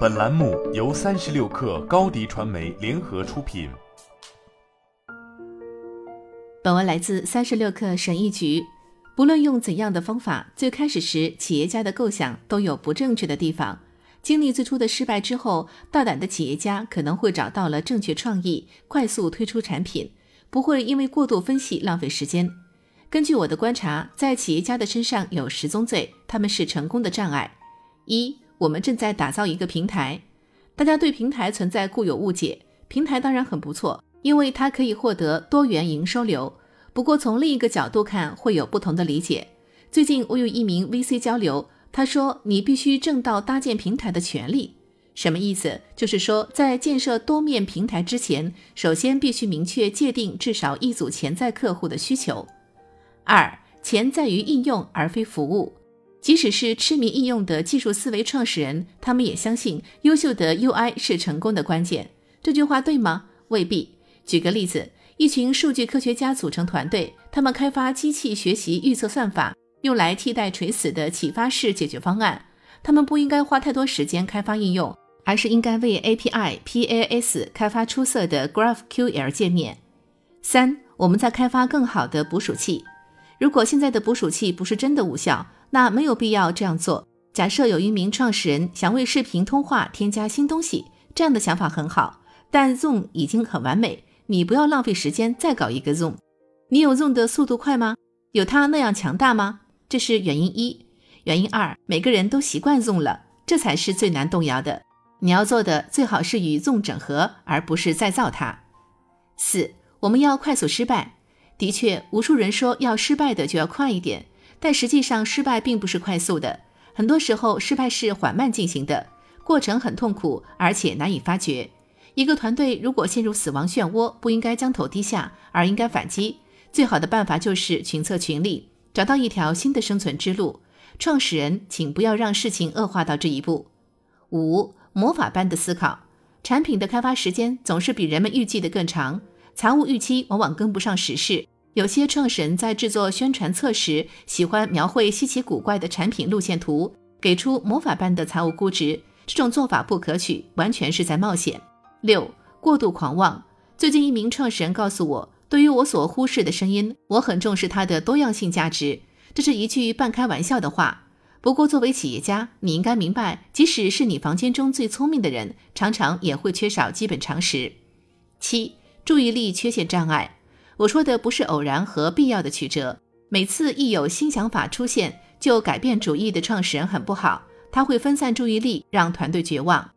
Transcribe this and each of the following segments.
本栏目由三十六氪高低传媒联合出品。本文来自三十六氪神译局。不论用怎样的方法，最开始时企业家的构想都有不正确的地方。经历最初的失败之后，大胆的企业家可能会找到了正确创意，快速推出产品，不会因为过度分析浪费时间。根据我的观察，在企业家的身上有十宗罪，他们是成功的障碍。一，我们正在打造一个平台，大家对平台存在固有误解。平台当然很不错，因为它可以获得多元营收流。不过从另一个角度看，会有不同的理解。最近我与一名 VC 交流，他说：“你必须挣到搭建平台的权利。”什么意思？就是说，在建设多面平台之前，首先必须明确界定至少一组潜在客户的需求。二，钱在于应用而非服务。即使是痴迷应用的技术思维创始人，他们也相信优秀的 UI 是成功的关键。这句话对吗？未必。举个例子，一群数据科学家组成团队，他们开发机器学习预测算法，用来替代垂死的启发式解决方案。他们不应该花太多时间开发应用，而是应该为 API PaaS 开发出色的 GraphQL 界面。三，我们在开发更好的捕鼠器。如果现在的捕鼠器不是真的无效，那没有必要这样做。假设有一名创始人想为视频通话添加新东西，这样的想法很好，但 Zoom 已经很完美，你不要浪费时间再搞一个 Zoom。你有 Zoom 的速度快吗？有它那样强大吗？这是原因一。原因二，每个人都习惯 Zoom 了，这才是最难动摇的。你要做的最好是与 Zoom 整合，而不是再造它。四，我们要快速失败。的确，无数人说要失败的就要快一点，但实际上失败并不是快速的。很多时候，失败是缓慢进行的，过程很痛苦，而且难以发觉。一个团队如果陷入死亡漩涡，不应该将头低下，而应该反击。最好的办法就是群策群力，找到一条新的生存之路。创始人，请不要让事情恶化到这一步。五，魔法般的思考，产品的开发时间总是比人们预计的更长。财务预期往往跟不上时事，有些创始人在制作宣传册时喜欢描绘稀奇古怪的产品路线图，给出魔法般的财务估值，这种做法不可取，完全是在冒险。六、过度狂妄。最近一名创始人告诉我，对于我所忽视的声音，我很重视它的多样性价值。这是一句半开玩笑的话，不过作为企业家，你应该明白，即使是你房间中最聪明的人，常常也会缺少基本常识。七。注意力缺陷障碍，我说的不是偶然和必要的曲折。每次一有新想法出现就改变主意的创始人很不好，他会分散注意力，让团队绝望。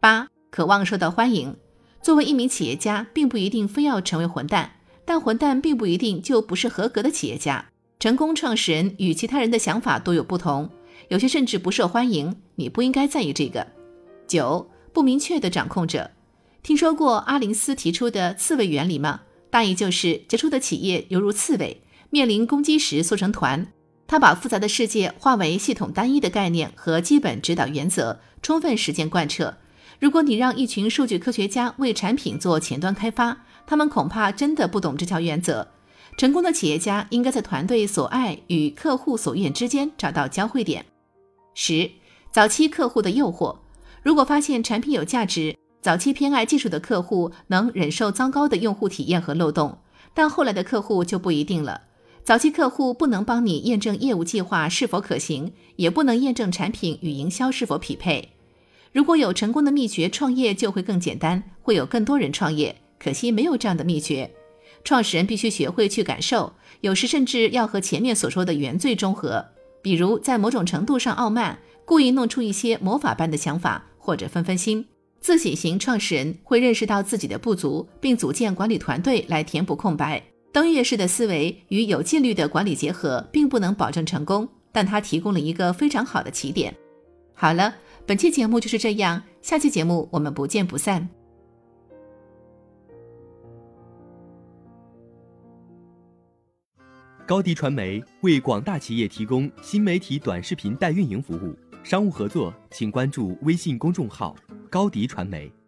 八，渴望受到欢迎。作为一名企业家，并不一定非要成为混蛋，但混蛋并不一定就不是合格的企业家。成功创始人与其他人的想法都有不同，有些甚至不受欢迎。你不应该在意这个。九，不明确的掌控者。听说过阿林斯提出的刺猬原理吗？大意就是杰出的企业犹如刺猬，面临攻击时缩成团。他把复杂的世界化为系统单一的概念和基本指导原则，充分实践贯彻。如果你让一群数据科学家为产品做前端开发，他们恐怕真的不懂这条原则。成功的企业家应该在团队所爱与客户所愿之间找到交汇点。十，早期客户的诱惑。如果发现产品有价值。早期偏爱技术的客户能忍受糟糕的用户体验和漏洞，但后来的客户就不一定了。早期客户不能帮你验证业务计划是否可行，也不能验证产品与营销是否匹配。如果有成功的秘诀，创业就会更简单，会有更多人创业。可惜没有这样的秘诀，创始人必须学会去感受，有时甚至要和前面所说的原罪中和，比如在某种程度上傲慢，故意弄出一些魔法般的想法，或者分分心。自省型创始人会认识到自己的不足，并组建管理团队来填补空白。登月式的思维与有纪律的管理结合，并不能保证成功，但它提供了一个非常好的起点。好了，本期节目就是这样，下期节目我们不见不散。高迪传媒为广大企业提供新媒体短视频代运营服务，商务合作请关注微信公众号。高迪传媒。